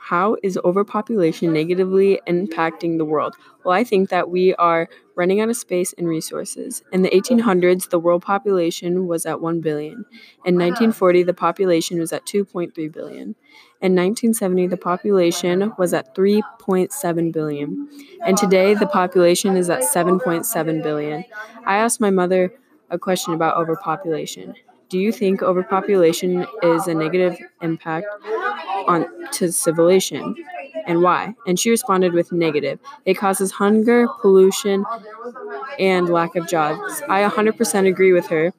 How is overpopulation negatively impacting the world? Well, I think that we are running out of space and resources. In the 1800s, the world population was at 1 billion. In 1940, the population was at 2.3 billion. In 1970, the population was at 3.7 billion. And today, the population is at 7.7 billion. I asked my mother a question about overpopulation. Do you think overpopulation is a negative impact on to civilization and why? And she responded with negative. It causes hunger, pollution, and lack of jobs. I 100% agree with her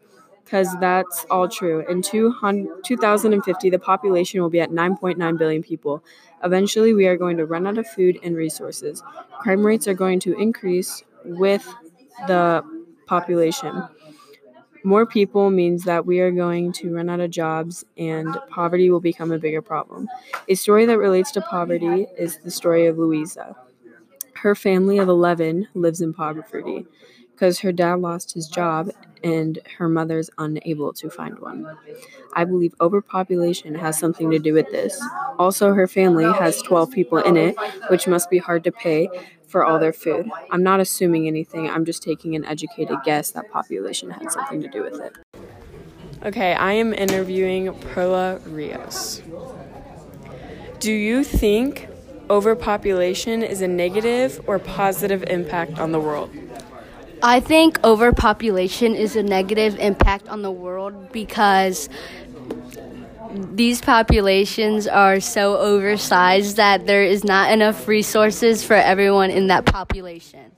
because that's all true. In 2050, the population will be at 9.9 billion people. Eventually, we are going to run out of food and resources. Crime rates are going to increase with the population. More people means that we are going to run out of jobs and poverty will become a bigger problem. A story that relates to poverty is the story of Luisa. Her family of 11 lives in poverty because her dad lost his job and her mother's unable to find one. I believe overpopulation has something to do with this. Also, her family has 12 people in it, which must be hard to pay for all their food. I'm not assuming anything, I'm just taking an educated guess that population had something to do with it. Okay, I am interviewing Perla Rios. Do you think overpopulation is a negative or positive impact on the world? I think overpopulation is a negative impact on the world because these populations are so oversized that there is not enough resources for everyone in that population.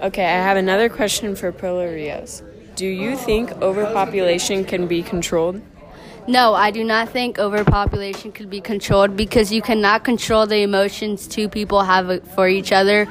Okay, I have another question for Perla Rios. Do you think overpopulation can be controlled? No, I do not think overpopulation could be controlled because you cannot control the emotions two people have for each other.